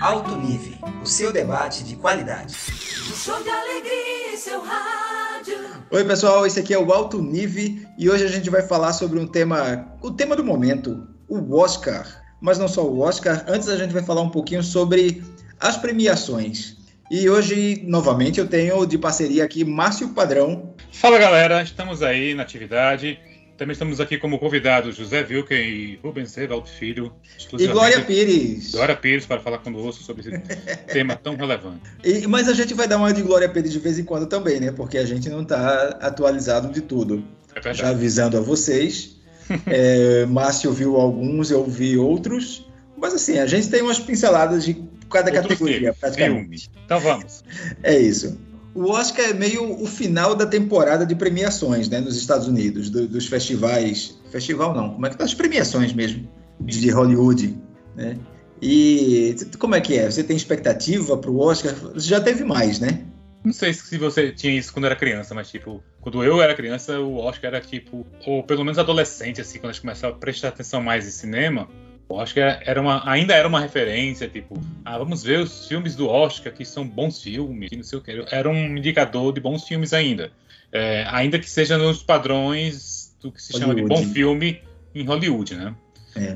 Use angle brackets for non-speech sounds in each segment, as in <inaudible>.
Alto Nível, o seu debate de qualidade. show de alegria em seu rádio. Oi, pessoal, esse aqui é o Alto Nível e hoje a gente vai falar sobre um tema, o tema do momento, o Oscar. Mas não só o Oscar, antes a gente vai falar um pouquinho sobre as premiações. E hoje, novamente, eu tenho de parceria aqui Márcio Padrão. Fala galera, estamos aí na atividade. Também estamos aqui como convidados José Wilken e Rubens Revaldo Filho. E Glória Pires. Glória Pires para falar conosco sobre esse <laughs> tema tão relevante. E, mas a gente vai dar uma de Glória Pires de vez em quando também, né? Porque a gente não está atualizado de tudo. É Já avisando a vocês. <laughs> é, Márcio viu alguns, eu vi outros. Mas assim, a gente tem umas pinceladas de cada Outros categoria, praticamente. filme. Então vamos. É isso. O Oscar é meio o final da temporada de premiações, né, nos Estados Unidos, do- dos festivais. Festival não, como é que tá? As premiações mesmo, de Hollywood, né? E como é que é? Você tem expectativa para o Oscar? Você já teve mais, né? Não sei se você tinha isso quando era criança, mas tipo, quando eu era criança, o Oscar era tipo, ou pelo menos adolescente, assim, quando a gente começava a prestar atenção mais em cinema, o Oscar era uma, ainda era uma referência, tipo, ah, vamos ver os filmes do Oscar que são bons filmes, e não sei o que. Era um indicador de bons filmes ainda. É, ainda que seja nos padrões do que se chama de Hollywood. bom filme em Hollywood, né?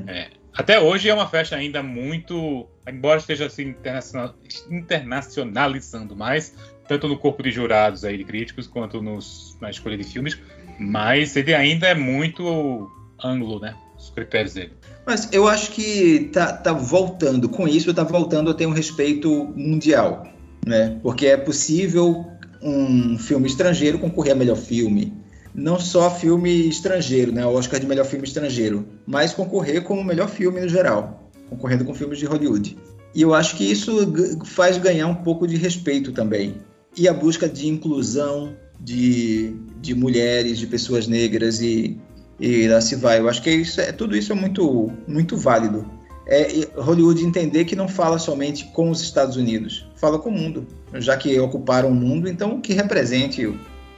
É. Até hoje é uma festa ainda muito. Embora esteja se internacional- internacionalizando mais, tanto no corpo de jurados aí, de críticos, quanto nos, na escolha de filmes, mas ele ainda é muito ângulo, né? Os critérios dele. Mas eu acho que tá, tá voltando, com isso, tá voltando a ter um respeito mundial, né? Porque é possível um filme estrangeiro concorrer a melhor filme. Não só filme estrangeiro, né? O Oscar de melhor filme estrangeiro, mas concorrer como melhor filme no geral, concorrendo com filmes de Hollywood. E eu acho que isso faz ganhar um pouco de respeito também. E a busca de inclusão de, de mulheres, de pessoas negras e, e lá se vai. Eu acho que isso é, tudo isso é muito, muito válido. É Hollywood entender que não fala somente com os Estados Unidos, fala com o mundo. Já que ocuparam o mundo, então que represente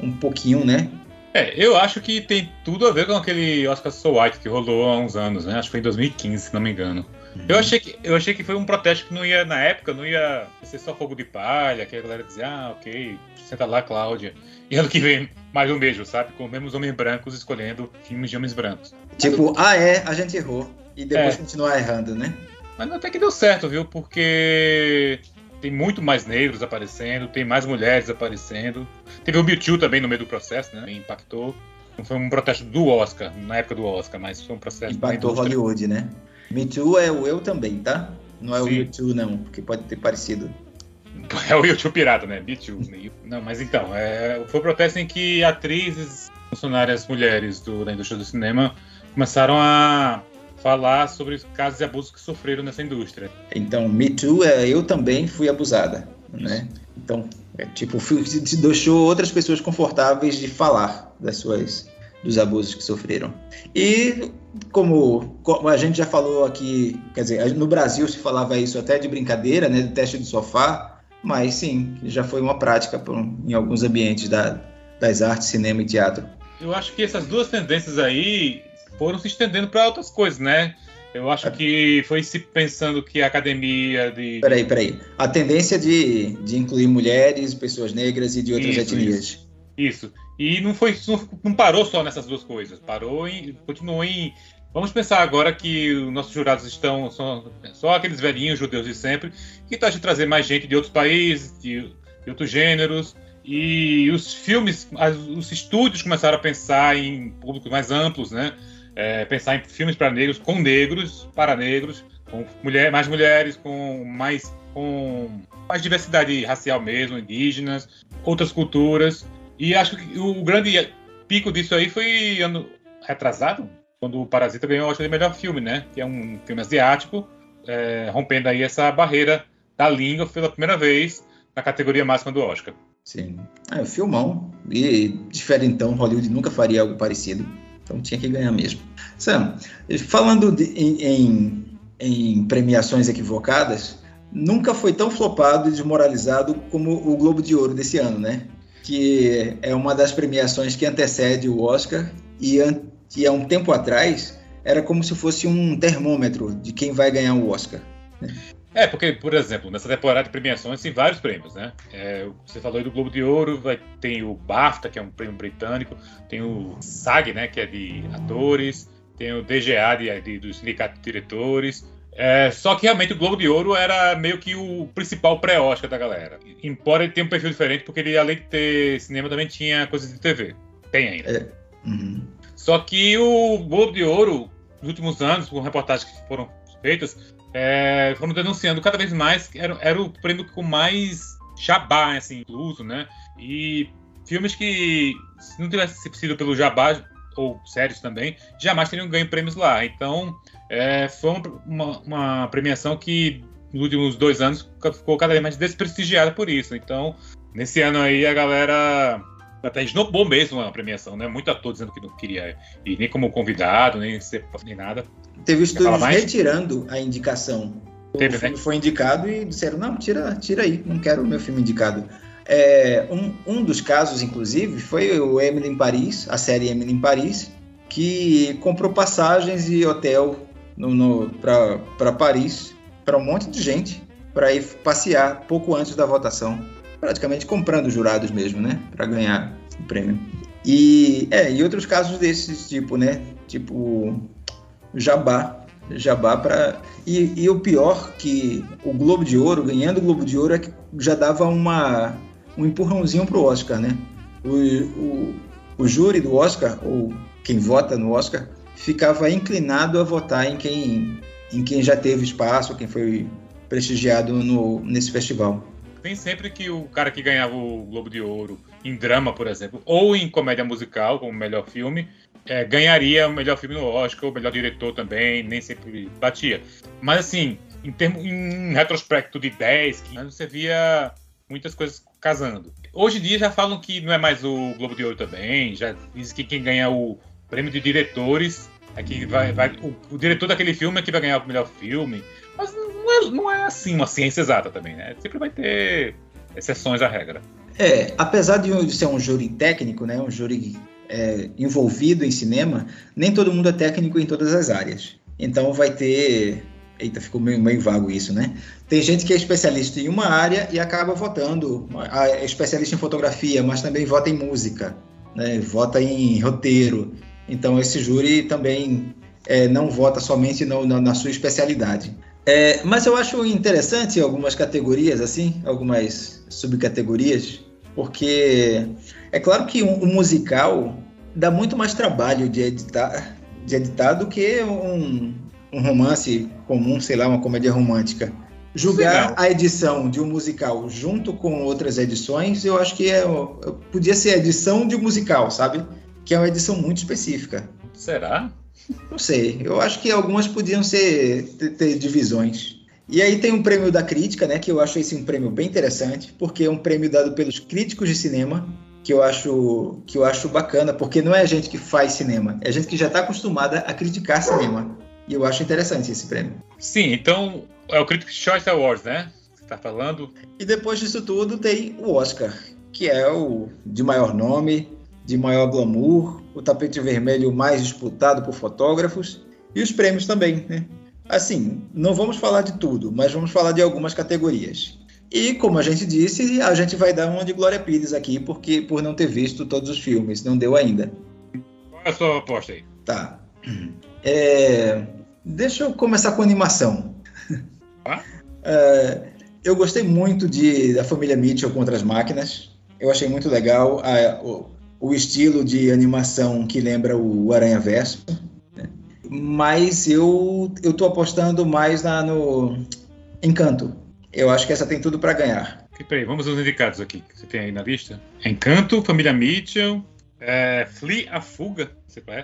um pouquinho, né? É, eu acho que tem tudo a ver com aquele Oscar So White que rolou há uns anos, né? Acho que foi em 2015, se não me engano. Eu achei, que, eu achei que foi um protesto que não ia, na época, não ia ser só fogo de palha, que a galera dizia, ah, ok, senta lá, Cláudia. E ano que vem, mais um beijo, sabe? Com os mesmos homens brancos escolhendo filmes de homens brancos. Tipo, ah é, a gente errou. E depois É. continuar errando, né? Mas até que deu certo, viu? Porque tem muito mais negros aparecendo, tem mais mulheres aparecendo. Teve o Me Too também no meio do processo, né? Impactou. Não foi um protesto do Oscar, na época do Oscar, mas foi um processo Impactou. Hollywood, né? Me Too é o eu também, tá? Não é o Sim. You Too, não, porque pode ter parecido. É o YouTube pirata, né? Me Too. Não, mas então, é, foi um protesto em que atrizes, funcionárias mulheres do- da indústria do cinema começaram a falar sobre os casos de abuso que sofreram nessa indústria. Então, Me Too é eu também fui abusada, né? Então, é tipo, fui- se deixou outras pessoas confortáveis de falar das suas dos abusos que sofreram. E como, como a gente já falou aqui, quer dizer, no Brasil se falava isso até de brincadeira, né, do teste do sofá, mas sim, já foi uma prática em alguns ambientes da- das artes, cinema e teatro. Eu acho que essas duas tendências aí foram se estendendo para outras coisas, né? Eu acho que foi se pensando que a academia de. Peraí, peraí. A tendência de, de incluir mulheres, pessoas negras e de outras Isso, etnias. Isso. E não foi não, não parou só nessas duas coisas. Parou em. Continuou em. Vamos pensar agora que os nossos jurados estão. São só aqueles velhinhos judeus de sempre. Que tá de trazer mais gente de outros países, de, de outros gêneros. E os filmes, as- os estúdios começaram a pensar em públicos mais amplos, né? É, pensar em filmes para negros, com negros, para negros, com mulher, mais mulheres, com mais, com mais diversidade racial mesmo, indígenas, outras culturas. E acho que o grande pico disso aí foi ano retrasado, quando o Parasita ganhou o Oscar de melhor filme, né? Que é um filme asiático, é, rompendo aí essa barreira da língua pela primeira vez na categoria máxima do Oscar. Sim. É, filmão. E diferentão, Hollywood nunca faria algo parecido. Então tinha que ganhar mesmo. Sam, falando de- em, em- em premiações equivocadas, nunca foi tão flopado e desmoralizado como o Globo de Ouro desse ano, né? Que é uma das premiações que antecede o Oscar e, an- e há um tempo atrás era como se fosse um termômetro de quem vai ganhar o Oscar. É, porque, por exemplo, nessa temporada de premiações tem vários prêmios, né? É, você falou aí do Globo de Ouro, vai, tem o BAFTA, que é um prêmio britânico, tem o SAG, né, que é de atores, tem o DGA de, de, do Sindicato de Diretores. É, só que realmente o Globo de Ouro era meio que o principal pré-Oscar da galera. Embora ele tenha um perfil diferente, porque ele, além de ter cinema, também tinha coisas de TV. Tem ainda. É. Uhum. Só que o Globo de Ouro, nos últimos anos, com reportagens que foram feitas, é, foram denunciando cada vez mais que era, era o prêmio com mais jabá, assim, incluso, né? E filmes que, se não tivesse sido pelo jabá, ou séries também, jamais teriam ganho prêmios lá. Então, é, foi uma, uma, premiação que, nos últimos dois anos, ficou cada vez mais desprestigiada por isso. Então, nesse ano aí, a galera até esnobou mesmo a premiação, né? Muito ator dizendo que não queria ir nem como convidado, nem, ser, nem nada. Teve estúdios retirando a indicação. Teve, o filme né? foi indicado e disseram, não, tira, tira aí, não quero o meu filme indicado. É, um, um dos casos, inclusive, foi o Emily em Paris, a série Emily em Paris, que comprou passagens e hotel no, no, para Paris para um monte de gente para ir passear pouco antes da votação, praticamente comprando jurados mesmo, né, para ganhar o prêmio. E é, e outros casos desses tipo, né, tipo Jabá, Jabá para e, e, o pior que o Globo de Ouro, ganhando o Globo de Ouro é que já dava uma um empurrãozinho pro Oscar, né? O, o, o júri do Oscar ou quem vota no Oscar ficava inclinado a votar em quem, em quem já teve espaço, quem foi prestigiado no, nesse festival. Tem sempre que o cara que ganhava o Globo de Ouro em drama, por exemplo, ou em comédia musical, como melhor filme, é, ganharia o melhor filme no Oscar, o melhor diretor também, nem sempre batia. Mas assim, em, termo, em retrospecto de 10, 15 anos, você via muitas coisas casando. Hoje em dia já falam que não é mais o Globo de Ouro também, já dizem que quem ganha o prêmio de diretores é que vai, vai o, o, diretor daquele filme é que vai ganhar o melhor filme. Mas não é, não é assim uma ciência exata também, né? Sempre vai ter exceções à regra. É, apesar de ser um júri técnico, né, um júri é, envolvido em cinema, nem todo mundo é técnico em todas as áreas. Então vai ter Eita, ficou meio, meio vago isso, né? Tem gente que é especialista em uma área e acaba votando. É especialista em fotografia, mas também vota em música, né? vota em roteiro. Então, esse júri também é, não vota somente no, na, na, sua especialidade. É, mas eu acho interessante algumas categorias, assim, algumas subcategorias, porque é claro que um, um musical dá muito mais trabalho de editar, de editar do que um, um romance comum, sei lá, uma comédia romântica. Julgar Legal. a edição de um musical junto com outras edições, eu acho que é, podia ser a edição de um musical, sabe? Que é uma edição muito específica. Será? Não sei. Eu acho que algumas podiam ser ter, ter divisões. E aí tem um prêmio da crítica, né? Que eu acho esse um prêmio bem interessante, porque é um prêmio dado pelos críticos de cinema, que eu acho que eu acho bacana, porque não é a gente que faz cinema, é a gente que já está acostumada a criticar cinema. E eu acho interessante esse prêmio. Sim, então é o Critics' Choice Awards, né? Você está falando. E depois disso tudo tem o Oscar, que é o de maior nome, de maior glamour, o tapete vermelho mais disputado por fotógrafos e os prêmios também, né? Assim, não vamos falar de tudo, mas vamos falar de algumas categorias. E como a gente disse, a gente vai dar uma de Glória Pires aqui, porque por não ter visto todos os filmes, não deu ainda. Qual é a sua aposta aí? Tá. É, Deixa eu começar com animação. Ah? É, eu gostei muito de da família Mitchell contra as máquinas. Eu achei muito legal a, o, estilo de animação que lembra o Aranha Verso. Né? Mas eu eu tô apostando mais na, no Encanto. Eu acho que essa tem tudo para ganhar. Peraí, vamos aos indicados aqui que você tem aí na lista. Encanto, Família Mitchell, é, Flea a Fuga?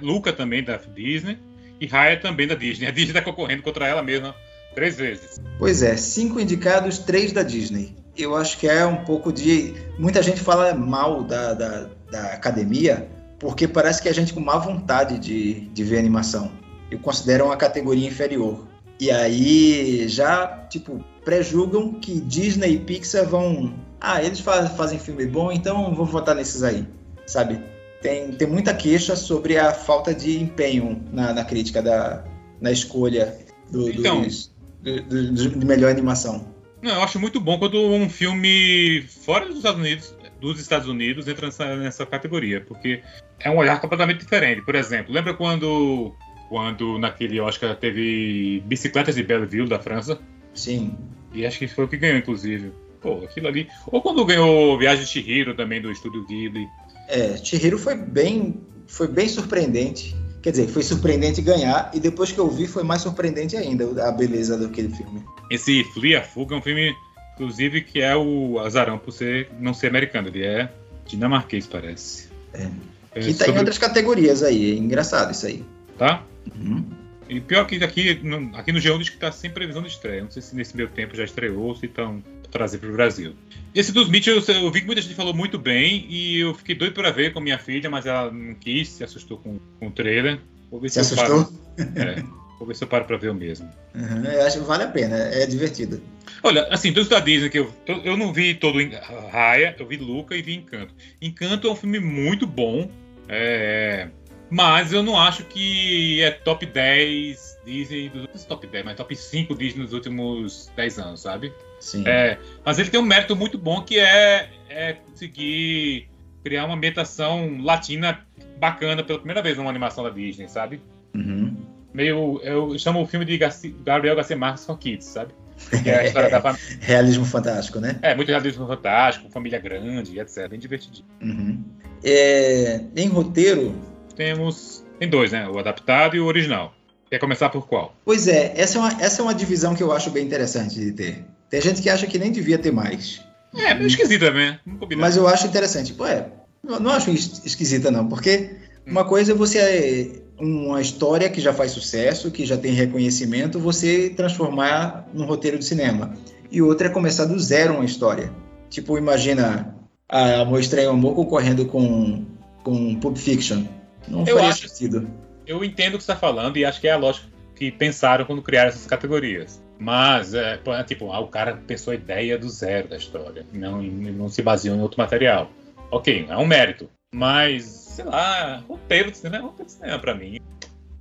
Luca também da Disney e Raya também da Disney. A Disney está concorrendo contra ela mesma três vezes. Pois é, cinco indicados, três da Disney. Eu acho que é um pouco de. Muita gente fala mal da, da, da academia porque parece que a gente com má vontade de, de ver animação. Eu considero uma categoria inferior. E aí já, tipo, pré-julgam que Disney e Pixar vão. Ah, eles faz, fazem filme bom, então vou votar nesses aí, sabe? tem, tem muita queixa sobre a falta de empenho na, na crítica da na escolha do, então, dos, de, de- de melhor animação. Não, eu acho muito bom quando um filme fora dos Estados Unidos, dos Estados Unidos entra nessa, nessa categoria, porque é um olhar completamente diferente. Por exemplo, lembra quando, quando naquele Oscar teve Bicicletas de Belleville da França? Sim. E acho que foi o que ganhou, inclusive. Pô, aquilo ali. Ou quando ganhou Viagem de Chihiro também do Estúdio Ghibli. É, Chihiro foi bem, foi bem surpreendente. Quer dizer, foi surpreendente ganhar, e depois que eu vi, foi mais surpreendente ainda a beleza daquele filme. Esse Flea Fuga é um filme, inclusive, que é o azarão por ser, não ser americano. Ele é dinamarquês, parece. É. É Que tá em sobre- outras categorias aí, é engraçado isso aí. Tá? Uhum. E pior que aqui, no- aqui no G1 diz que tá sem previsão de estreia. Não sei se nesse meio tempo já estreou ou se estão trazer para o Brasil. Esse dos Mitchell, eu, eu vi que muita gente falou muito bem e eu fiquei doido para ver com minha filha, mas ela não quis, se assustou com, com o trailer. Vou ver Se se assustou? paro. É, <laughs> vou ver se eu paro para ver o mesmo. Uhum, Eu acho que vale a pena, é divertido. Olha, assim, dos da Disney que eu, eu, não vi todo em Raya, eu vi Luca e vi Encanto. Encanto é um filme muito bom, é, mas eu não acho que é top 10 Disney dos últimos top 10, mas top 5 Disney nos últimos 10 anos, sabe? Sim. É, mas ele tem um mérito muito bom que é, é conseguir criar uma ambientação latina bacana pela primeira vez numa animação da Disney, sabe? Uhum. Meio, eu chamo o filme de Garci- Gabriel Garcia Marques for Kids, sabe? Que é a história da família. Realismo fantástico, né? É, muito realismo fantástico, família grande, etc. Bem divertidinho. Uhum. É, em roteiro, Temos. Tem dois, né? O adaptado e o original. Quer começar por qual? pois é, essa é, uma, essa é uma divisão que eu acho bem interessante de ter. Tem gente que acha que nem devia ter mais. É, meio esquisito também, né? Mas eu acho interessante. Pô, é, não acho es- esquisita, não, porque uma coisa é você, uma história que já faz sucesso, que já tem reconhecimento, você transformar num roteiro de cinema. E outra é começar do zero uma história. Tipo, imagina a Amor Estranho Amor concorrendo com, com Pulp Fiction. Não Eu faria acho- sentido. Eu entendo o que você está falando e acho que é a lógica que pensaram quando criaram essas categorias. Mas, é, é tipo, ah, o cara pensou a ideia do zero da história, não, não se baseou em outro material. Ok, é um mérito. Mas, sei lá, roteiro de cinema é roteiro de cinema pra mim.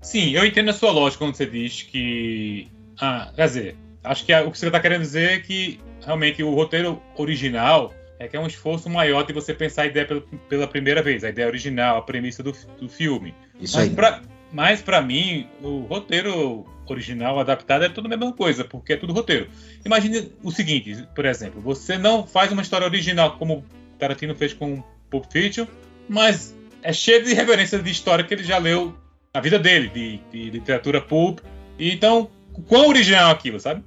Sim, eu entendo a sua lógica quando você diz que. Ah, quer dizer, acho que a- o que você está querendo dizer é que realmente o roteiro original é que é um esforço maior de você pensar a ideia pela, pela primeira vez, a ideia original, a premissa do, do filme. Isso Mas aí. pra, mas pra mim, o roteiro original adaptado é tudo a mesma coisa, porque é tudo roteiro. Imagine o seguinte, por exemplo, você não faz uma história original como Tarantino fez com Pulp Fiction, mas é cheio de referências de história que ele já leu na vida dele, de, de literatura pulp. E então, quão original é aquilo, sabe?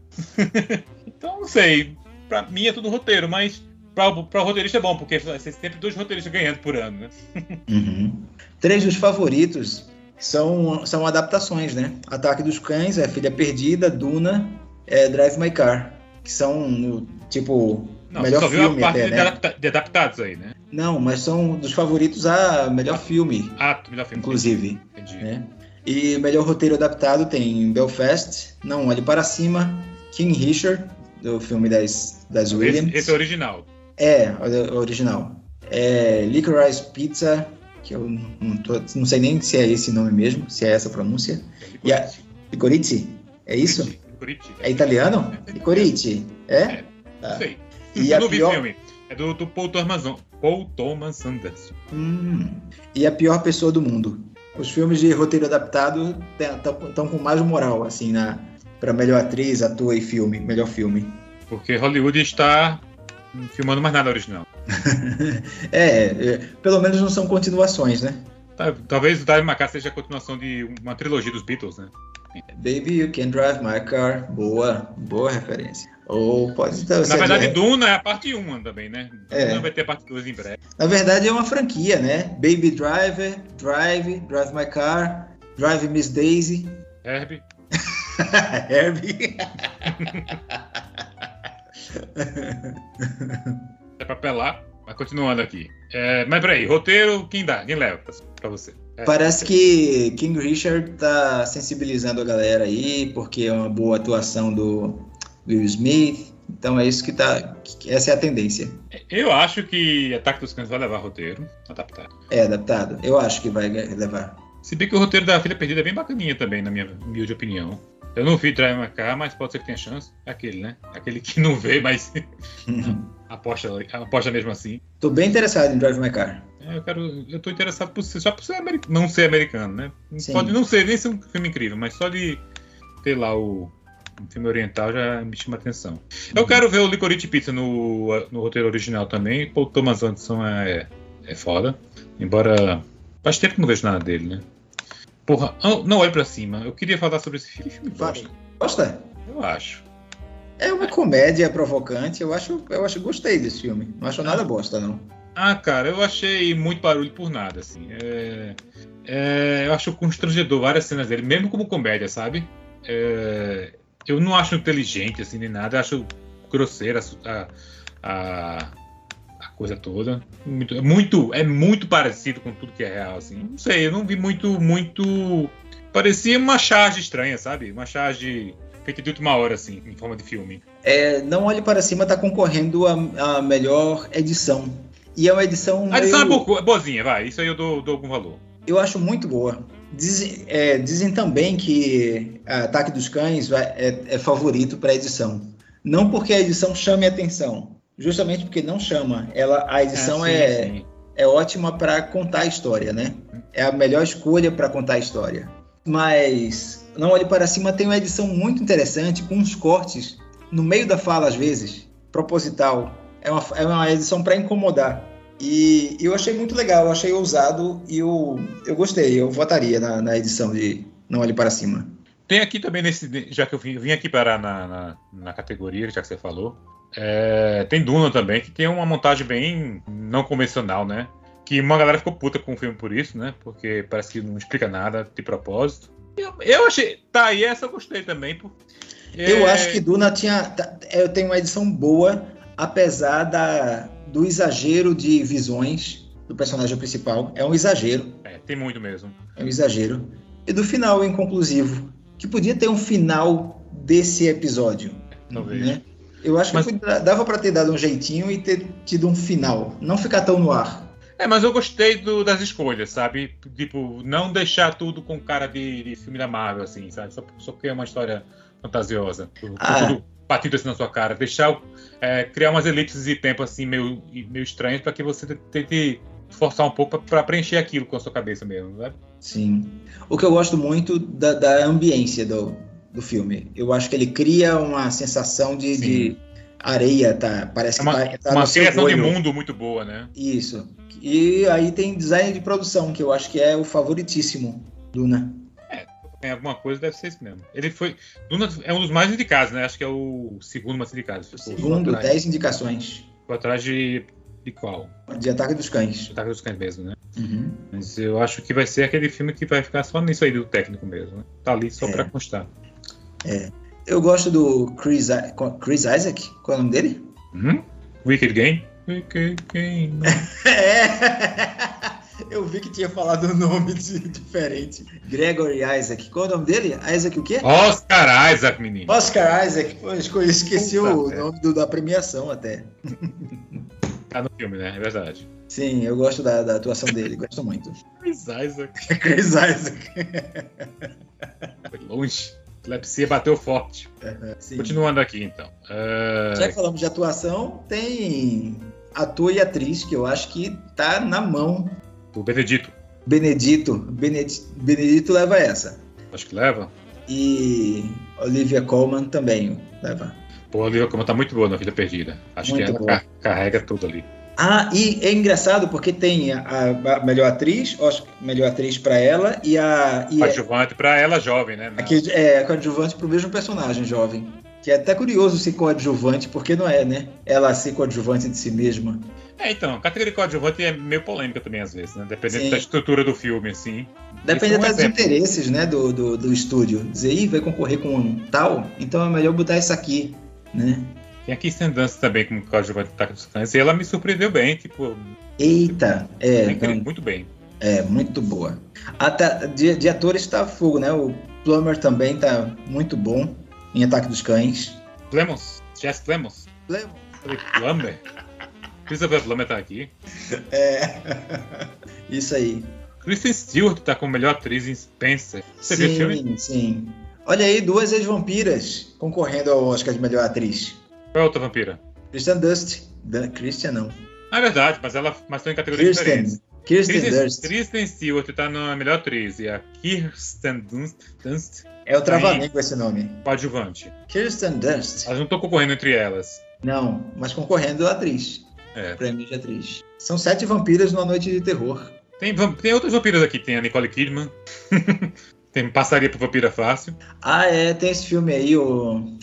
<laughs> então, não sei. Pra mim é tudo roteiro, mas pra, pra o roteirista é bom, porque você sempre dois roteiristas ganhando por ano, né? <laughs> Uhum. Três dos favoritos são, são adaptações, né? Ataque dos Cães, A Filha Perdida, Duna, é, Drive My Car. Que são, no, tipo, Não, melhor você só viu filme a parte até, de, né? adapta- de adaptados aí, né? Não, mas são dos favoritos a melhor filme, Ah, melhor filme. inclusive. Entendi. Né? E melhor roteiro adaptado tem Belfast, Não Olhe Para Cima, King Richard, do filme das, das Williams. Esse, esse é o original. É, original. É, Licorice Pizza, que eu não, tô- não sei nem se é esse nome mesmo, se é essa pronúncia. E a- Licorice? É isso? Licorice. É italiano? Licorice? É? É. Não sei. E eu a não vi pior, filme. É do, do Paul Thomas, Paul Thomas Anderson. Hum. e a pior pessoa do mundo. Os filmes de roteiro adaptado estão com mais moral, assim, na para melhor atriz, ator e filme, melhor filme. Porque Hollywood está filmando mais nada original. <laughs> É, é, pelo menos não são continuações, né? Tá- Talvez o Drive My Car seja a continuação de uma trilogia dos Beatles, né? Baby, you can drive my car. Boa, boa referência. Ou pode ser. Na verdade, Duna é a parte 1 também, né? É. Duna vai ter a parte 2 em breve. Na verdade é uma franquia, né? Baby Driver, Drive, Drive My Car, Drive Miss Daisy, Herbie. <laughs> Herbie. É pra pelar. Mas continuando aqui. É, mas peraí, roteiro, quem dá? Quem leva pra, pra você? É, Parece que King Richard tá sensibilizando a galera aí, porque é uma boa atuação do Will Smith. Então é isso que tá. Essa é a tendência. Eu acho que Ataque dos Cães vai levar roteiro adaptado. É adaptado. Eu acho que vai levar. Se bem que o roteiro da Filha Perdida é bem bacaninha também, na minha humilde opinião. Eu não vi Drive My Car, mas pode ser que tenha chance. Aquele, né? Aquele que não vê, mas <laughs> aposta, aposta mesmo assim. Tô bem interessado em Drive My Car. É, eu quero. Eu tô interessado por ser, só por ser americano, não ser americano, né? Sim. Pode não ser nem ser um filme incrível, mas só de ter lá o um filme oriental já me chama atenção. Eu quero ver o Licorice Pizza no, no roteiro original também. Paul Thomas Anderson é, é foda. Embora. Faz tempo que não vejo nada dele, né? Porra, não, olhe pra cima. Eu queria falar sobre esse filme. Que filme. Gosta? Eu acho. É uma comédia provocante. Eu acho, eu acho gostei desse filme. Não acho nada bosta, não. Ah, cara, eu achei muito barulho por nada, assim. É, é, eu acho constrangedor várias cenas dele, mesmo como comédia, sabe? É, eu não acho inteligente, assim, nem nada. Eu acho grosseira a, a, a coisa toda. Muito, é, muito, é muito parecido com tudo que é real, assim. Não sei, eu não vi muito, muito... Parecia uma charge estranha, sabe? Uma charge feita de última hora, assim, em forma de filme. É, Não Olhe Para Cima tá concorrendo a, a melhor edição. E é uma edição. A edição é meio- boa- boazinha, vai. Isso aí eu dou, dou algum valor. Eu acho muito boa. Dizem, é, dizem também que Ataque dos Cães vai- é, é favorito para edição. Não porque a edição chame a atenção, justamente porque não chama. Ela, a edição sim, é, sim. é ótima para contar a história, né? É a melhor escolha para contar a história. Mas Não Olhe Para Cima tem uma edição muito interessante, com uns cortes no meio da fala, às vezes, proposital. É uma, é uma edição para incomodar. E eu achei muito legal, eu achei ousado e eu, eu gostei. Eu votaria na, na edição de Não Olhe Para Cima. Tem aqui também nesse. Já que eu vim, vim aqui parar na, na, na categoria, já que você falou. é, tem Duna também, que tem uma montagem bem não convencional, né? Que uma galera ficou puta com o filme por isso, né? Porque parece que não explica nada de propósito. Eu, eu achei. Tá, e essa eu gostei também. Por, Eu é, acho que Duna tinha. tá- Eu tenho uma edição boa, apesar da, do exagero de visões do personagem principal. É um exagero. é, tem muito mesmo. É um exagero. E do final inconclusivo. Que podia ter um final desse episódio. Talvez. né? Eu acho Mas- que dava para ter dado um jeitinho e ter tido um final. Não ficar tão no ar. É, mas eu gostei do- das escolhas, sabe? Tipo, não deixar tudo com cara de, de filme da Marvel, assim, sabe? Só, só porque é uma história fantasiosa. Ah. Tudo batido assim na sua cara. Deixar, é, criar umas elipses de tempo, assim, meio, meio estranhas para que você tente forçar um pouco para preencher aquilo com a sua cabeça mesmo, sabe? Sim. O que eu gosto muito da, da ambiência do, do filme. Eu acho que ele cria uma sensação de, de areia, tá? Parece É que uma, tá, tá uma criação de mundo muito boa, né? Isso. E aí tem design de produção, que eu acho que é o favoritíssimo Duna. Tem alguma coisa, deve ser isso mesmo. Ele foi. Duna é um dos mais indicados, né? Acho que é o segundo mais indicado. Ficou Segundo, atrás, 10 indicações ficou atrás de, de qual? de Ataque dos Cães. Ataque dos Cães mesmo, né? Uhum. Mas eu acho que vai ser aquele filme que vai ficar só nisso aí do técnico mesmo. Né? Tá ali só É. pra constar. Eu gosto do Chris, I- Chris Isaac, qual é o nome dele? Uhum. Wicked Game? Wicked Game. <laughs> É. Eu vi que tinha falado um nome de- diferente. Gregory Isaac. Qual é o nome dele? Isaac o quê? Oscar Isaac, menino. Oscar Isaac. Pô, eu esqueci Puta o merda. nome do- da premiação até. <laughs> Tá no filme, né? É verdade. Sim, eu gosto da, da atuação dele. Gosto muito. <laughs> Chris Isaac. Chris Isaac. Foi longe. Epilepsia bateu forte. Continuando aqui, então. É, Já que falamos de atuação, tem ator e atriz que eu acho que tá na mão. O Benedito. Benedito. Benedito, Benedito leva essa. Acho que leva. E Olivia Colman também leva. Pô, a Olivia Colman tá muito boa na Vida Perdida. Acho Muito que ela boa. car- carrega tudo ali. Ah, e é engraçado porque tem a, a melhor atriz, Oscar, melhor atriz para ela e a e é, Adjuvante pra ela jovem, né? Aqui é coadjuvante pro mesmo personagem jovem. Que é até curioso ser coadjuvante, porque não é, né? Ela ser coadjuvante de si mesma. É, então, a categoria coadjuvante é meio polêmica também, às vezes, né? Dependendo Sim. da estrutura do filme, assim. Depende Isso é um dos exemplo. interesses, né, do, do, do estúdio. Dizer, Ih, vai concorrer com um tal, então é melhor botar isso aqui, né? Tem aqui Dance também como coadjuvante do Ataque dos Cães, e ela me surpreendeu bem, tipo, Eita, é, é, incrível, então, muito bem. é muito boa. Até, de, de atores tá fogo, né? O Plummer também tá muito bom em Ataque dos Cães. Clemons, Jess Clemons, Plummer. <laughs> Christopher Plummer tá aqui. É. Isso aí. Kristen Stewart tá como melhor atriz em Spencer. Você viu o filme? Sim, sim. Olha aí, duas ex-vampiras concorrendo ao Oscar de melhor atriz. Qual é a outra vampira? Kristen Dust. Da, Christian não. Ah, é verdade, mas ela mas estão em categorias diferentes. Kirsten. Kirsten Dust. Kristen Stewart tá na melhor atriz e a Kirsten Dunst, Dunst É o trava-língua esse nome. coadjuvante. Kirsten Dust. Elas não estão concorrendo entre elas. Não, mas concorrendo a atriz. É. Prêmio de atriz. São sete vampiras numa noite de terror. Tem, tem outras vampiras aqui, tem a Nicole Kidman. <laughs> tem Passaria por Vampira Fácil. Ah, é, tem esse filme aí, o.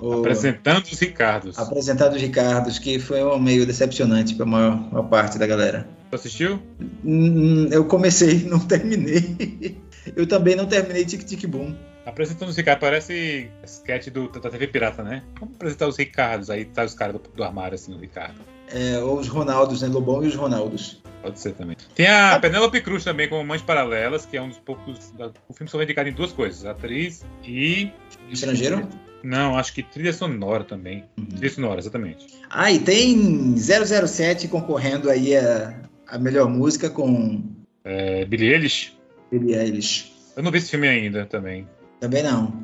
o Apresentando os Ricardos. Apresentado os Ricardos, que foi um meio decepcionante para a maior, maior parte da galera. Tu assistiu? Hum, Eu comecei não <laughs> terminei. Eu também não terminei Tic Tic Boom. Apresentando os Ricardos parece sketch do, da TV Pirata, né? Vamos apresentar os Ricardos, aí tá os caras do, do armário, assim, o Ricardo. É, ou os Ronaldos, né? Lobão e os Ronaldos. Pode ser também. Tem a Penélope Cruz também, como Mães Paralelas, que é um dos poucos. da- o filme só indicado em duas coisas: atriz e. Estrangeiro? Não, acho que trilha sonora também. Trilha sonora, exatamente. Ah, e tem 007 concorrendo aí a, a melhor música com É, Billie Eilish. Billie Eilish. Eu não vi esse filme ainda também. Também não.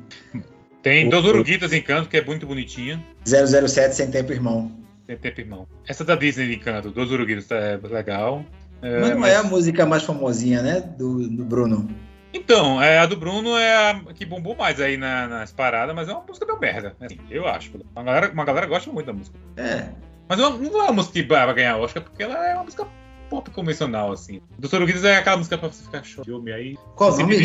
Tem O- Dos Uruguitas em Canto, que é muito bonitinha. 007 Sem Tempo Irmão. Tem tempo, irmão. Essa da Disney de Encanto, Dos Uruguitas, é legal. É, mas não mas- é a música mais famosinha, né? Do, do Bruno. Então, é, a do Bruno é a que bombou mais aí na- nas paradas, mas é uma música meio merda, assim, eu acho. Uma galera, uma galera gosta muito da música. É. Mas não não é uma música que vai ganhar Oscar, porque ela é uma música pop convencional, assim. Do Soruguitas é aquela música pra você ficar chorando. Filme aí. Qual o nome?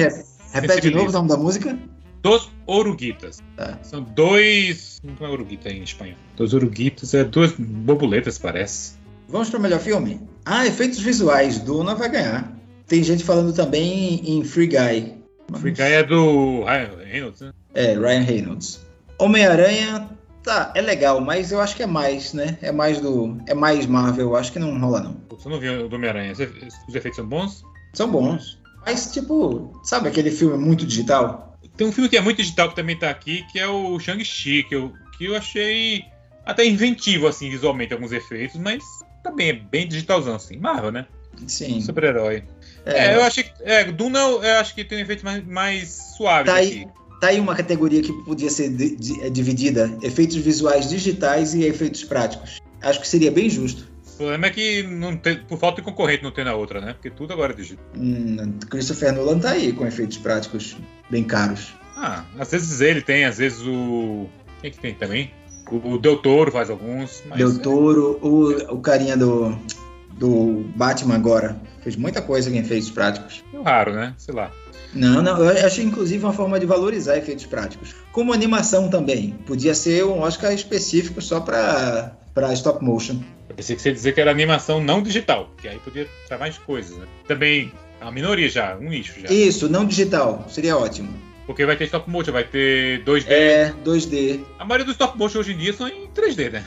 Repete de novo o nome da música? Dos Oruguitas. Tá. São dois. Não é Oruguita em espanhol. Dos Oruguitas é duas borboletas, parece. Vamos para o melhor filme? Ah, efeitos visuais. Duna vai ganhar. Tem gente falando também em Free Guy. Free Guy é do Ryan Reynolds, né? É, Ryan Reynolds. Homem-Aranha, tá, é legal, mas eu acho que é mais, né? É mais do. É mais Marvel, eu acho que não rola, não. Você não viu o do Homem-Aranha? Os efeitos são bons? São bons. Mas, tipo, sabe aquele filme muito digital? Tem um filme que é muito digital que também tá aqui, que é o Shang-Chi, que eu, que eu achei até inventivo, assim, visualmente, alguns efeitos, mas também é bem digitalzão, assim. Marvel, né? Sim. Super-herói. É, eu achei que. É, Duna eu acho que tem um efeito mais, mais suave Tá aqui. aí, tá aí uma categoria que podia ser di- di- é, dividida: efeitos visuais digitais e efeitos práticos. Acho que seria bem justo. O problema é que não tem, por falta de concorrente não tem na outra, né? Porque tudo agora é digital. Hum, Christopher Nolan tá aí com efeitos práticos bem caros. Ah, às vezes ele tem, às vezes o. Quem que tem também? O, o Del Toro faz alguns. Mas Del Toro, o, o carinha do, do Batman agora. Fez muita coisa em efeitos práticos. É raro, né? Sei lá. Não, não, eu acho inclusive uma forma de valorizar efeitos práticos. Como animação também. Podia ser um Oscar específico só para stop motion. Eu pensei que você ia dizer que era animação não digital, que aí podia estar mais coisas, né? Também, a minoria já, um nicho já. Isso, não digital, seria ótimo. Porque vai ter stop motion, vai ter 2D. É, 2D. A maioria dos stop motion hoje em dia são em 3D, né?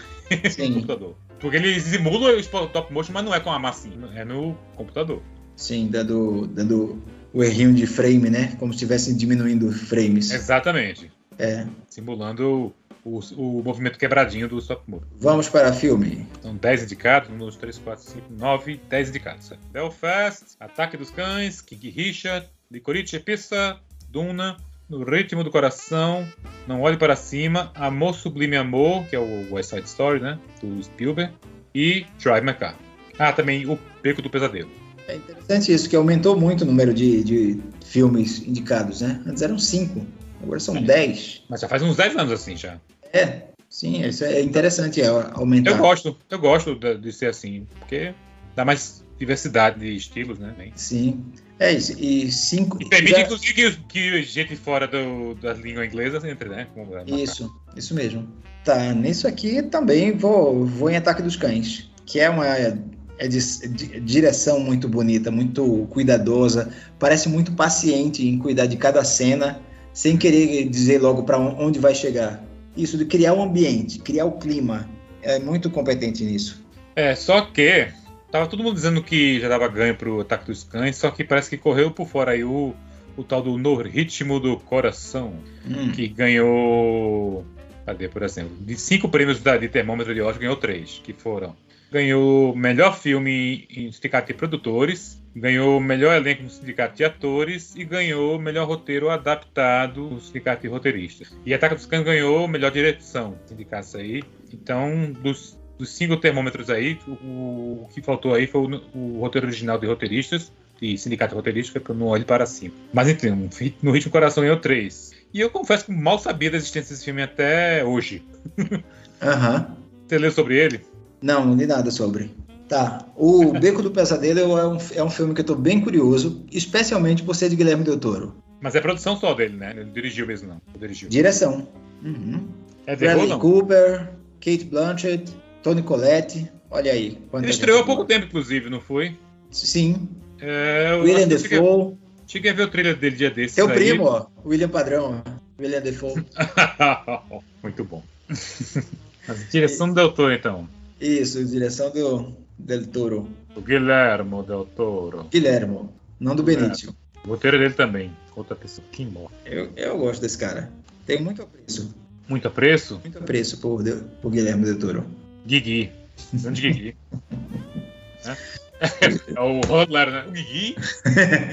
Sim, <laughs> computador. Porque eles simulam o stop motion, mas não é com a massinha, é no computador. sim, dando, dando o errinho de frame, né? Como se estivessem diminuindo frames. Exatamente. É. Simulando o, o movimento quebradinho do stop motion. Vamos para filme. São 10 indicados, 1, 2, 3, 4, 5, 9, 10 indicados. certo? Belfast, Ataque dos Cães, King Richard, Licorice Pizza, Duna, No Ritmo do Coração, Não Olhe Para Cima, Amor Sublime Amor, que é o West Side Story, né? Do Spielberg, e Drive My Car. Ah, também O Beco do Pesadelo. É interessante isso, que aumentou muito o número de, de filmes indicados, né? Antes eram cinco, agora são É. dez. Mas já faz uns 10 anos assim já. É, sim, isso é interessante é, aumentar. Eu gosto, eu gosto de, de ser assim, porque dá mais diversidade de estilos, né? Bem. Sim. É isso. E cinco. E permite, já- inclusive, que, que gente fora do, da língua inglesa entre, né? Isso, isso mesmo. Tá, nisso aqui também vou, vou em Ataque dos Cães, que é uma é de- de- direção muito bonita, muito cuidadosa, parece muito paciente em cuidar de cada cena, sem querer dizer logo para onde vai chegar. Isso de criar um ambiente, criar o clima, é muito competente nisso. É, só que tava todo mundo dizendo que já dava ganho pro Ataque dos Cães, só que parece que correu por fora aí o, o tal do No Ritmo do Coração, Hum, que ganhou. Cadê, por exemplo? De cinco prêmios da- de termômetro de Oscar, ganhou três, que foram ganhou melhor filme em Sindicato de Produtores, ganhou melhor elenco no Sindicato de Atores e ganhou melhor roteiro adaptado no Sindicato de Roteiristas. E Ataque dos Cães ganhou melhor direção, sindicatos aí. Então, dos, dos cinco termômetros aí, o, o que faltou aí foi o, o roteiro original de roteiristas e Sindicato de Roteiristas foi no Olho para Cima. Mas enfim, no Ritmo Coração ganhou três. E eu confesso que mal sabia da existência desse filme até hoje. Aham. Você leu sobre ele? Não, não li nada sobre. Tá. O Beco do Pesadelo é um, é um filme que eu tô bem curioso, especialmente por ser de Guilherme Del Toro. Mas é produção só dele, né? Ele não dirigiu mesmo, não. Ele dirigiu. Direção. Uhum. É Bradley não? Cooper, Kate Blanchett, Tony Collette. Olha aí. Ele estreou há pouco tempo, inclusive, não foi? Sim. É, William Defoe. cheguei a ver o trailer dele dia desses Seu aí. primo, ó. William Padrão. ó. William Defoe. <laughs> Muito bom. Mas direção do Del Toro, então. Isso, direção do Del Toro. O Guilhermo Del Toro. Guilhermo, não do Benício. O roteiro dele também. Outra pessoa. Que morre. Eu, eu gosto desse cara. Tenho muito apreço. Muito apreço? Muito apreço por, Del- por Guilherme Del Toro. Guigui. Grande Guigui. <laughs> Né? <laughs> É o Rodler, né? O Guigui.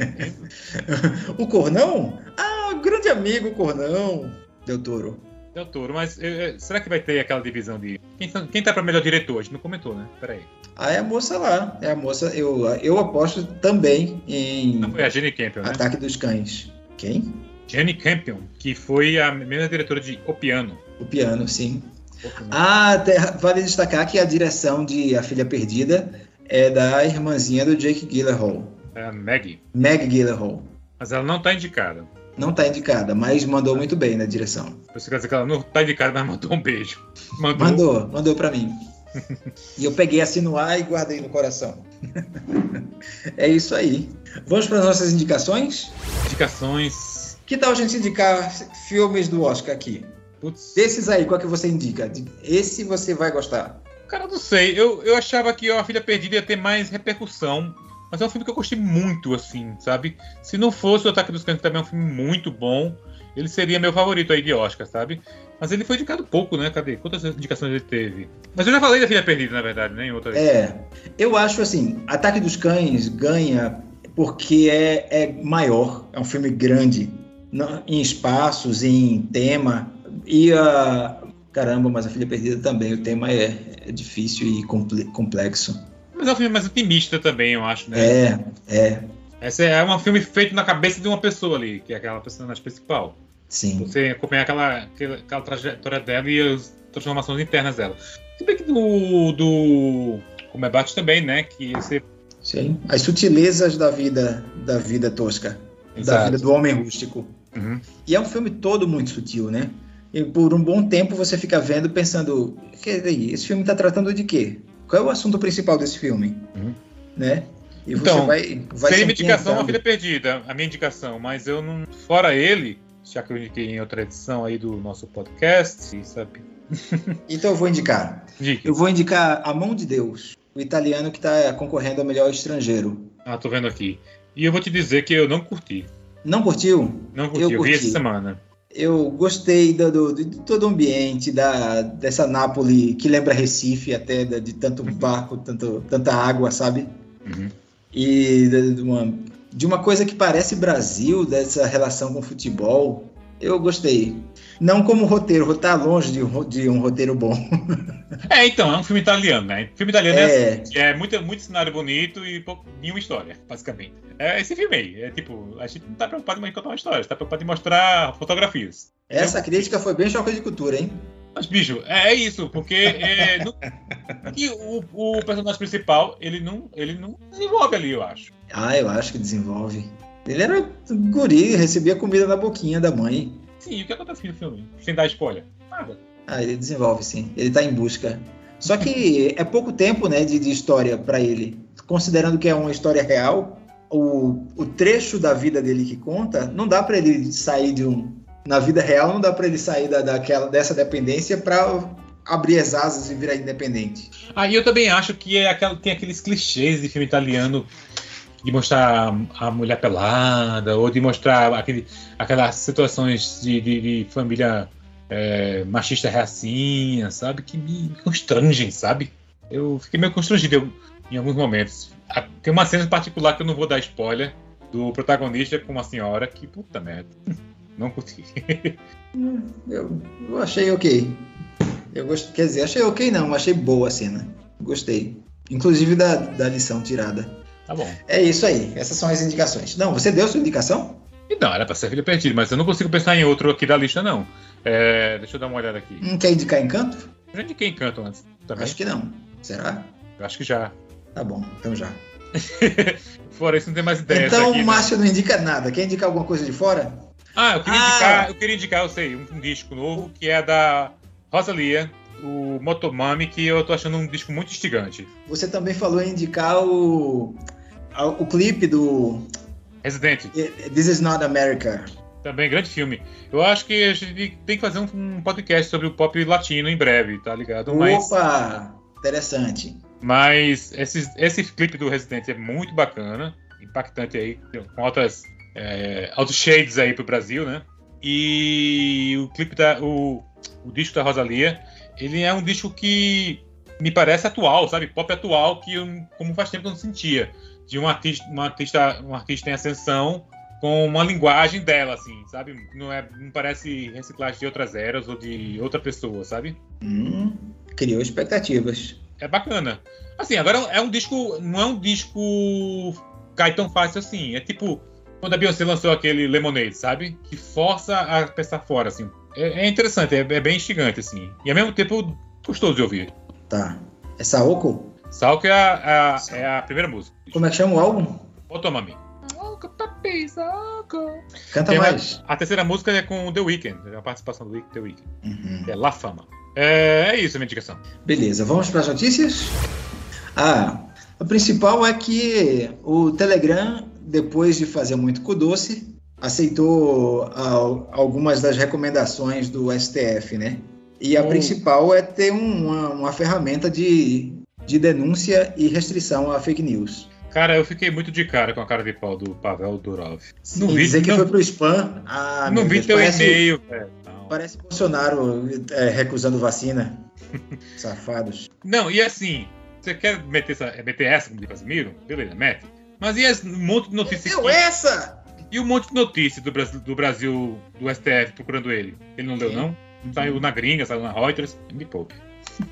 <laughs> o Cornão? Ah, grande amigo Cornão. Del Toro. Del Toro, mas eh, eh, será que vai ter aquela divisão de. Quem, tá- quem tá pra melhor diretor? A gente não comentou, né? Peraí. Ah, é a moça lá. É a moça. Eu, eu aposto também em Não foi a Jenny Campion, né? Ataque dos Cães. Quem? Jenny Campion, que foi a mesma diretora de O Piano. O piano, sim. Ah, vale destacar que a direção de A Filha Perdida é da irmãzinha do Jake Gyllenhaal, É a Maggie. Meg Gyllenhaal. Mas ela não tá indicada. Não tá indicada, mas mandou muito bem na direção. Você quer dizer que ela não tá indicada, mas mandou um beijo. Mandou. Mandou, mandou pra mim. E eu peguei assim no ar e guardei no coração. <laughs> É isso aí. Vamos para as nossas indicações? Indicações. Que tal a gente indicar filmes do Oscar aqui? Putz. Desses aí, qual que você indica? Esse você vai gostar. Cara, não sei. Eu, eu achava que A Filha Perdida ia ter mais repercussão. Mas é um filme que eu gostei muito, assim, sabe? Se não fosse o Ataque dos Cães, que também é um filme muito bom, ele seria meu favorito aí de Oscar, sabe? Mas ele foi indicado pouco, né? Cadê? Quantas indicações ele teve? Mas eu já falei da Filha Perdida, na verdade, né? Em outra vez. É, eu acho assim, Ataque dos Cães ganha porque é, é maior, é um filme grande, não- em espaços, em tema, e a... Caramba, mas A Filha Perdida também, o tema é, é difícil e comple- complexo. Mas é um filme mais otimista também, eu acho, né? É, é, Esse é um filme feito na cabeça de uma pessoa ali, que é aquela personagem principal. sim. Você acompanha aquela, aquela, aquela trajetória dela e as transformações internas dela. Se bem que do, do Comebate também, né? Que esse Sim. As sutilezas da vida, da vida tosca, da Exato. vida do homem rústico. Uhum. E é um filme todo muito sutil, né? E por um bom tempo você fica vendo pensando, "Que- esse filme está tratando de quê? Qual é o assunto principal desse filme? Uhum. Né? E Então, vai, vai Seria se minha indicação ambientando. A Filha Perdida, a minha indicação, mas eu não. Fora ele, já que eu indiquei em outra edição aí do nosso podcast, sabe? <laughs> Então eu vou indicar. Indique. Eu vou indicar A Mão de Deus, o italiano que está concorrendo ao melhor estrangeiro. Ah, tô vendo aqui. E eu vou te dizer que eu não curti. Não curtiu? Não curti, Eu eu, vi curti. essa semana. Eu gostei do, do- de todo o ambiente, da, dessa Nápoles que lembra Recife, até da- de tanto barco, tanto, tanta água, sabe? Uhum. E de, de uma, de uma coisa que parece Brasil, dessa relação com o futebol. Eu gostei. Não como roteiro, tá longe de, um de um roteiro bom. <laughs> É, então, é um filme italiano, né? Filme italiano é, É. assim, é muito, muito cenário bonito e pouco, nenhuma história, basicamente. É esse filme aí. É tipo, a gente não tá preocupado em contar uma história, a gente tá preocupado em mostrar fotografias. Essa crítica foi bem choque de cultura, hein? Mas, bicho, é, é isso, porque é, <laughs> o, o personagem principal, ele não, ele não desenvolve ali, eu acho. Ah, eu acho que desenvolve. Ele era guri, recebia comida na boquinha da mãe. Sim, e o que acontece no filme? Sem dar spoiler. Nada. Ah, ele desenvolve, sim. Ele tá em busca. Só que é pouco tempo, né, de, de história para ele. Considerando que é uma história real, o, o trecho da vida dele que conta, não dá para ele sair de um. Na vida real, não dá para ele sair da, daquela, dessa dependência para abrir as asas e virar independente. Aí eu também acho que é aquela, tem aqueles clichês de filme italiano de mostrar a mulher pelada, ou de mostrar aquele, aquelas situações de, de- de família é, machista reacinha, sabe? Que me, constrangem, sabe? eu fiquei meio constrangido em- alguns momentos. A- Tem uma cena particular que eu não vou dar spoiler do protagonista com uma senhora que, puta merda, <laughs> não curti. <laughs> Eu, eu achei ok. Eu gost... Quer dizer, achei ok não, achei boa a cena. Gostei. Inclusive da, da lição tirada. Tá bom. É isso aí, essas são as indicações. Não, você deu sua indicação? Não, era pra ser filho perdido, mas eu não consigo pensar em outro aqui da lista, não. É, deixa eu dar uma olhada aqui. Não quer indicar encanto? Eu já indiquei Encanto antes também. Acho que não. Será? Eu acho que já. Tá bom, então já. <laughs> Fora isso, não tem mais ideia. então aqui, o né? Márcio não indica nada. Quer indicar alguma coisa de fora? Ah, eu queria Ah! indicar, eu queria indicar, eu sei, um, um disco novo que é da Rosalia, o Motomami, que eu tô achando um disco muito instigante. Você também falou em indicar o, o clipe do Resident, This Is Not America. também grande filme. Eu acho que a gente tem que fazer um, podcast sobre o pop latino em breve, tá ligado? Mas, Opa! Interessante. mas esse, esse clipe do Resident é muito bacana, impactante aí, com altas, é, altos shades aí pro Brasil, né? E o clipe da. O, o disco da Rosalia, ele é um disco que me parece atual, sabe? Pop atual, que eu, como faz tempo que eu não sentia. De um artista, uma artista, um artista em ascensão com uma linguagem dela, assim, sabe? Não, é, não parece reciclagem de outras eras ou de outra pessoa, sabe? Hum, criou expectativas. É bacana. Assim, agora é um disco. Não é um disco cai tão fácil assim. É tipo quando a Beyoncé lançou aquele Lemonade, sabe? Que força a pensar fora, assim. É, é interessante, é, é bem instigante, assim. E ao mesmo tempo gostoso de ouvir. Tá. É Saoko? Salco é a, a- é a primeira música. Como é que chama o álbum? Otomami. Canta Tem mais. A terceira música é com The Weeknd, é a participação do Week- The Weeknd. Uhum. É La Fama. É, é isso a minha indicação. Beleza, vamos para as notícias? Ah, a principal é que o Telegram, depois de fazer muito com o doce, aceitou al- algumas das recomendações do STF, né? E a Oh. principal é ter um- uma, uma ferramenta de, de denúncia e restrição a fake news. Cara, eu fiquei muito de cara com a cara de pau do Pavel Durov. Não e vi, dizer que não, foi pro spam. Ah, não vi Deus, teu parece, e-mail, velho. Não. Parece Bolsonaro é, recusando vacina. <laughs> Safados. Não, e assim, você quer meter essa, é meter essa como de Casimiro? Beleza, mete. Mas e as- um monte de notícias Deu essa! E um monte de notícias do Brasil, do Brasil, do STF procurando ele. Ele não deu, Sim. não? Saiu na gringa, saiu na Reuters. Me poupe.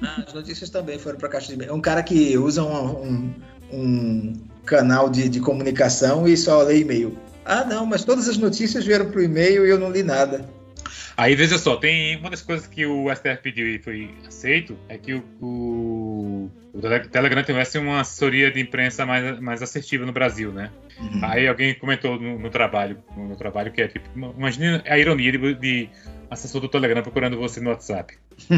Ah, as notícias também foram para a caixa de e-mail. É um cara que usa um, um- um canal de, de comunicação e só lê e-mail. Ah, não, mas todas as notícias vieram pro e-mail e eu não li nada. Aí, veja só, tem uma das coisas que o STF pediu e foi aceito é que o, o, o Tele- Telegram tivesse uma assessoria de imprensa mais, mais assertiva no Brasil, né? Uhum. Aí alguém comentou no, no trabalho, no meu trabalho, que é tipo, imagine a ironia de, de assessor do Telegram procurando você no WhatsApp. <laughs>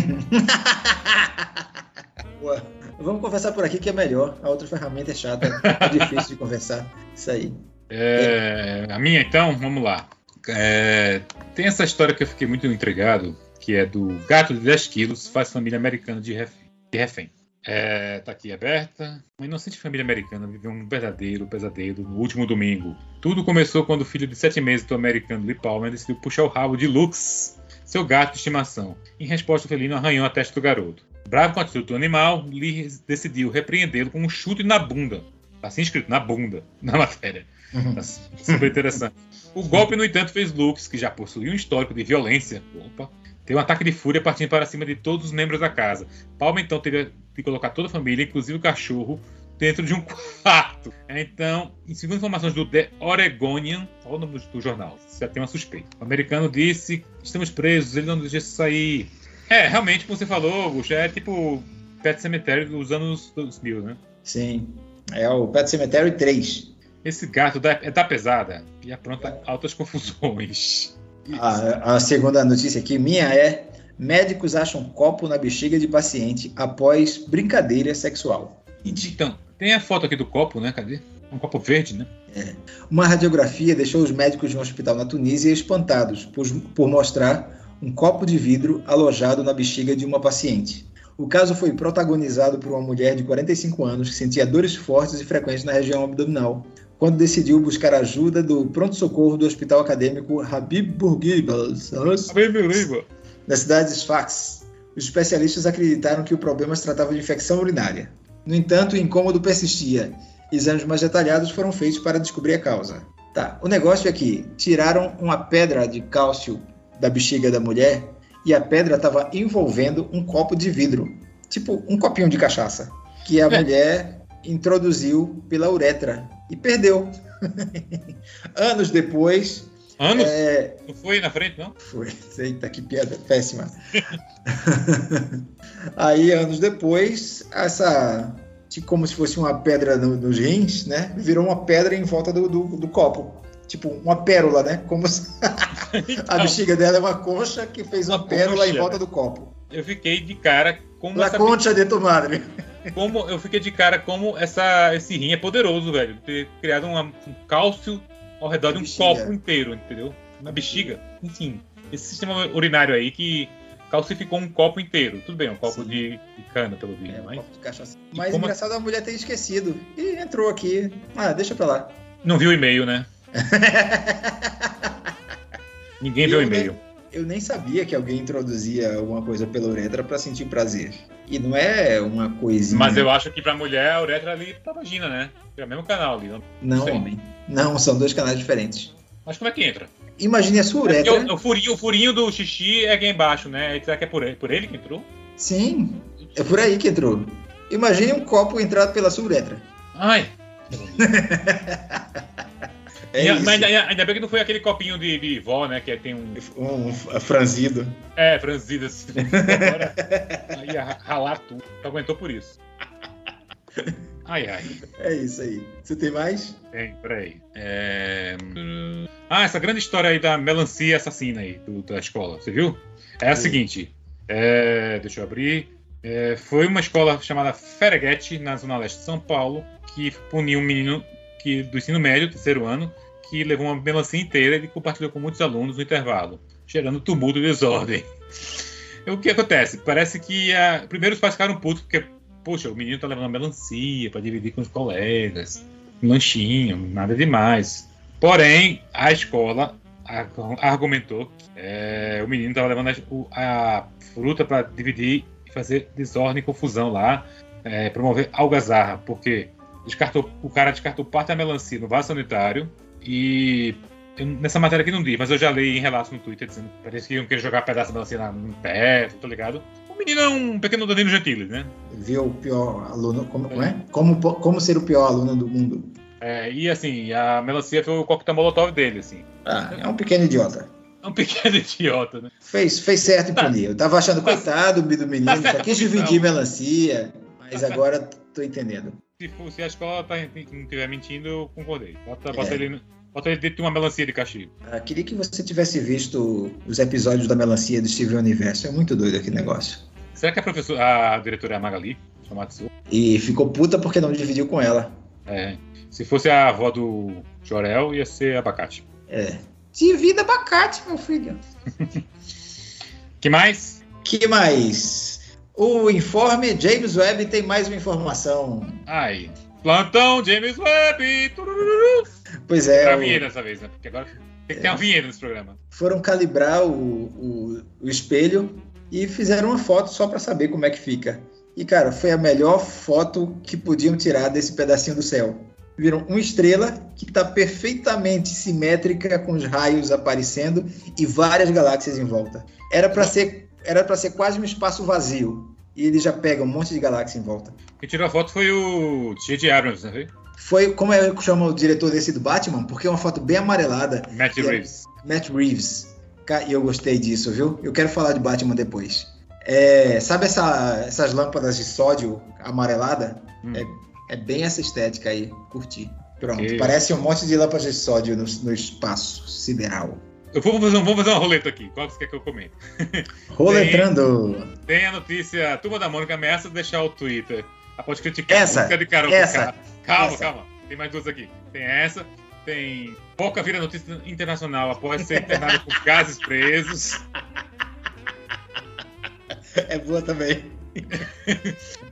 Boa. Vamos conversar por aqui que é melhor. A outra ferramenta é chata, é difícil de conversar. Isso aí. É, a minha, então, vamos lá. É, tem essa história que eu fiquei muito intrigado, que é do gato de 10 quilos faz família americana de refém. De refém. É, tá aqui aberta. Uma inocente família americana viveu um verdadeiro pesadelo no último domingo. Tudo começou quando o filho de 7 meses do americano Lee Palmer decidiu puxar o rabo de Lux, seu gato de estimação. Em resposta, o felino arranhou a testa do garoto. Bravo com a atitude do animal, Lee decidiu repreendê-lo com um chute na bunda. Tá assim escrito, na bunda, <laughs> na matéria. Tá super interessante. O golpe, no entanto, fez Lux, que já possuía um histórico de violência, opa, ter um ataque de fúria partindo para cima de todos os membros da casa. Palma então teria de colocar toda a família, inclusive o cachorro, dentro de um <laughs> quarto. Então, em segundo informações do The Oregonian, olha o nome do, jornal, já tem uma suspeita. O americano disse: estamos presos, ele não deixa sair. É, realmente, como você falou, Augusto, é tipo Pet Cemetery dos anos 2000, né? Sim. É o Pet Cemetery 3. Esse gato da- é da pesada e apronta altas <laughs> confusões. A, a segunda notícia aqui minha é: médicos acham copo na bexiga de paciente após brincadeira sexual. Então, tem a foto aqui do copo, né? Cadê? Um copo verde, né? Uma radiografia deixou os médicos de um hospital na Tunísia espantados por, por mostrar um copo de vidro alojado na bexiga de uma paciente. O caso foi protagonizado por uma mulher de 45 anos que sentia dores fortes e frequentes na região abdominal, quando decidiu buscar ajuda do pronto-socorro do Hospital Acadêmico Habib Bourguiba, da cidade de Sfax. os especialistas acreditaram que o problema se tratava de infecção urinária. No entanto, o incômodo persistia. Exames mais detalhados foram feitos para descobrir a causa. Tá, o negócio é que tiraram uma pedra de cálcio da bexiga da mulher e a pedra estava envolvendo um copo de vidro, tipo um copinho de cachaça, que a É. mulher introduziu pela uretra e perdeu. <laughs> Anos depois, Anos? é, Não foi na frente, não? foi. Eita, que piada péssima. <laughs> Aí, anos depois, essa. Como se fosse uma pedra no- nos rins, né? Virou uma pedra em volta do, do, do copo. Tipo, uma pérola, né? Como se <laughs> a bexiga dela é uma concha que fez uma, Uma pérola em concha, volta né? do copo. Eu fiquei de cara como La essa concha de tu madre. <laughs> como eu fiquei de cara como essa esse rim é poderoso, velho. Ter criado uma- um cálcio ao redor de um copo inteiro, entendeu? Uma bexiga. Enfim, esse sistema urinário aí que calcificou um copo inteiro. Tudo bem, um copo de, de cana, pelo visto, É, um mas copo de cachaça. Mas como- engraçado a mulher ter esquecido. E entrou aqui. Ah, deixa pra lá. não viu o e-mail, né? <laughs> Ninguém viu o e-mail. Eu nem sabia que alguém introduzia alguma coisa pela uretra pra sentir prazer. E não é uma coisinha. Mas eu acho que pra mulher a uretra ali tá vagina, né? É o mesmo canal ali. Não... Não, homem. Não, são dois canais diferentes. Mas como é que entra? Imagine a sua É uretra. o, o furinho, o furinho do xixi é aqui embaixo, né? Será que é por ele, por ele que entrou? Sim, é por aí que entrou. Imagine um copo entrado pela sua uretra. Ai! <laughs> É E- mas ainda, ainda bem que não foi aquele copinho de, de vó, né? Que tem um. Um franzido. É, franzido assim. Agora <laughs> ia ra- ralar tudo. Aguentou por isso. Ai, ai. É isso aí. Você tem mais? Tem, peraí. É... Ah, essa grande história aí da melancia assassina aí do- da escola, você viu? É a Sim. seguinte. é, Deixa eu abrir. É, foi uma escola chamada Ferreguete, na Zona Leste de São Paulo, que puniu um menino que, do ensino médio, terceiro ano, que levou uma melancia inteira e compartilhou com muitos alunos no intervalo, gerando tumulto e desordem. O que acontece? Parece que a... primeiro os pais ficaram putos porque, poxa, o menino tá levando uma melancia para dividir com os colegas, um lanchinho, nada demais. Porém, a escola argu- argumentou que é, o menino estava levando a, a fruta para dividir e fazer desordem e confusão lá, é, promover algazarra, porque descartou, o cara descartou parte da melancia no vaso sanitário e nessa matéria aqui não diz, mas eu já li em relatos no Twitter dizendo que parece que iam querer jogar pedaço da melancia na- no pé, tá ligado? O menino é um pequeno Danilo Gentili, né? Viu o pior aluno. Como, é? Como, como ser o pior aluno do mundo? É, e assim, a melancia foi o coquetel molotov dele, assim. Ah, é um pequeno idiota. É um pequeno <laughs> idiota, né? Fez, fez certo em Tá. punir. Eu tava achando, coitado do menino, Tá só quis dividir melancia. Mas Tá certo. agora tô entendendo. Se, for- se a escola tá, não estiver mentindo, eu concordei. Bota, É. bota ele, bota dentro de uma melancia de castigo. Ah, queria que você tivesse visto os episódios da melancia do Steven Universo. É muito doido aquele negócio. Será que a professora, a diretora é a Magali? Shamatsu? E ficou puta porque não dividiu com ela. É. Se fosse a avó do Jorel, ia ser abacate. É. Divida abacate, meu filho. <laughs> que mais? que mais? O informe James Webb tem mais uma informação. Ai. Plantão James Webb! Turururu. Pois é, Era a o- vinheta dessa vez, né? Porque agora tem que ter uma vinheta nesse programa. foram calibrar o, o, o espelho e fizeram uma foto só para saber como é que fica. E, cara, foi a melhor foto que podiam tirar desse pedacinho do céu. Viram uma estrela que está perfeitamente simétrica com os raios aparecendo e várias galáxias em volta. Era para ser era para ser quase um espaço vazio. E ele já pega um monte de galáxia em volta. Quem tirou a foto foi o J.J. Abrams, não foi? Foi, como é que chama o diretor desse do Batman? Porque é uma foto bem amarelada. Matt é- Reeves. Matt Reeves. E eu gostei disso, viu? Eu quero falar de Batman depois. É, sabe essa- essas lâmpadas de sódio amarelada? Hum. É bem essa estética aí. Curti. Pronto. Parece um monte de lâmpadas de sódio no, no espaço sideral. Eu vou fazer, vou fazer uma roleta aqui. Qual você quer que eu comente? <laughs> Roletrando. Tem a notícia, a Turma da Mônica ameaça deixar o Twitter após criticar Essa, a música de karaokê. essa, Calma, essa. calma. Tem mais duas aqui. Tem essa, tem Boca vira notícia internacional após ser internado com gases presos. É boa também.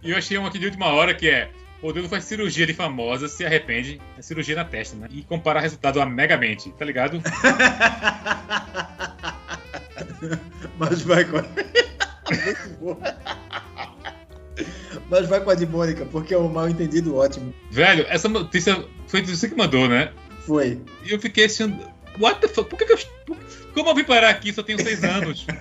E eu achei uma aqui de última hora que é Modelo faz cirurgia de famosa, se arrepende, é cirurgia na testa, né? E compara resultado a Megamente, tá ligado? <laughs> Mas vai com. <laughs> Muito boa. <laughs> Mas vai com a de Mônica, porque é um mal entendido ótimo. Velho, essa notícia foi você que mandou, né? Foi. E eu fiquei assim, what the fuck? Por que, que eu. Como eu vim parar aqui? Só tenho seis anos. <laughs>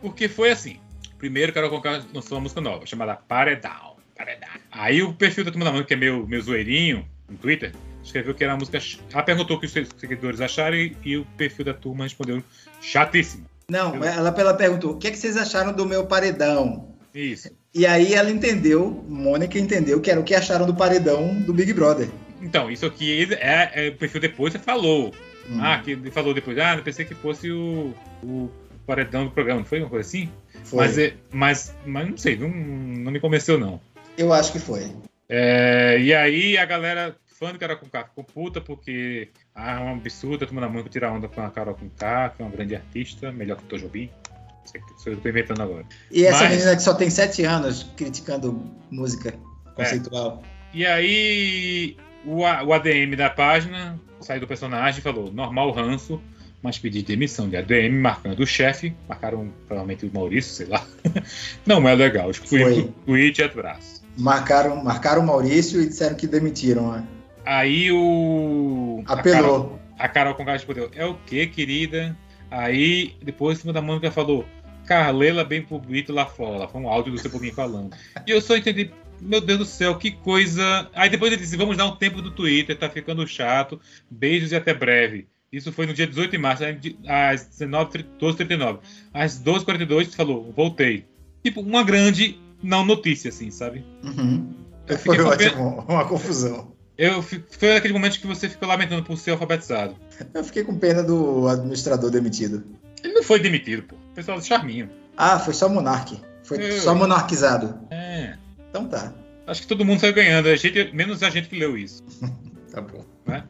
Porque foi assim. Primeiro, Carol Conká lançou uma música nova, chamada Paredão. Paredão. Aí o perfil da Turma da Mônica, que é meu, meu zoeirinho, no Twitter, escreveu que era uma música. Ela perguntou o que os seguidores acharam e, e o perfil da turma respondeu chatíssimo. Não, ela, ela perguntou: o que, é que vocês acharam do meu paredão? Isso. E aí ela entendeu, Mônica entendeu que era o que acharam do paredão do Big Brother. Então, isso aqui é, é o perfil depois você falou. Hum. Ah, que falou depois, ah, pensei que fosse o, o paredão do programa, não foi uma coisa assim? Foi. Mas, é- mas, mas não sei, não, não me convenceu não. Eu acho que foi. É, e aí a galera, fã do Carol com K, ficou puta porque ah, é um absurdo da Mônica tirar onda com a Carol com K, que é uma grande artista, melhor que o Tojobi. Não sei o que eu tô inventando agora. E essa Mas- menina que só tem sete anos criticando música conceitual. E aí o, o ADM da página saiu do personagem e falou: normal ranço, mas pedi demissão de ADM, marcando o chefe, marcaram provavelmente o Maurício, sei lá. <laughs> Não é legal, excluí Foi. o tweet e abraço. Marcaram, marcaram o Maurício e disseram que demitiram. né? Aí o. a Carol- Apelou. A Carol com respondeu: É o que, querida? Aí depois, em cima da Mônica falou: Carlela bem bonito lá fora. Foi um áudio do seu pouquinho falando. E eu só entendi. Meu Deus do céu, que coisa. Aí depois ele disse: Vamos dar um tempo do Twitter, tá ficando chato. Beijos e até breve. Isso foi no dia 18 de março, às 19, 12h39. Às 12h42 falou: Voltei. Tipo, uma grande não notícia, assim, sabe? Uhum. Foi ótimo, uma confusão. Eu, fi- foi aquele momento que você ficou lamentando por ser alfabetizado. Eu fiquei com pena do administrador demitido. Ele não foi demitido, pô. Pessoal do Charminho. Ah, foi só Monark. Foi Eu- só monarquizado. É. Então tá. Acho que todo mundo saiu ganhando, a gente, menos a gente que leu isso. <laughs> Tá bom. Né?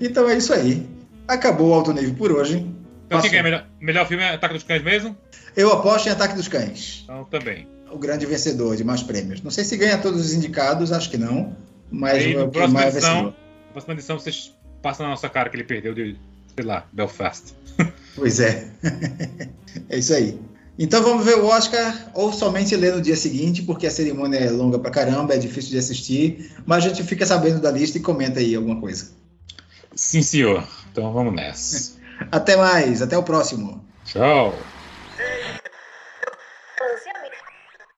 Então é isso aí. Acabou o alto nível por hoje. Então, Passou. quem é melhor? Melhor filme é Ataque dos Cães mesmo? Eu aposto em Ataque dos Cães. Então, também. O grande vencedor de mais prêmios. Não sei se ganha todos os indicados, acho que não. Mas Aí, no próxima edição- vencedor. Na próxima edição, vocês passam na nossa cara que ele perdeu de, sei lá, Belfast. <laughs> Pois é. <laughs> é isso aí. Então vamos ver o Oscar ou somente ler no dia seguinte, porque a cerimônia é longa pra caramba, é difícil de assistir, mas a gente fica sabendo da lista e comenta aí alguma coisa. Sim, senhor. Então vamos nessa. <laughs> Até mais, até o próximo. Tchau.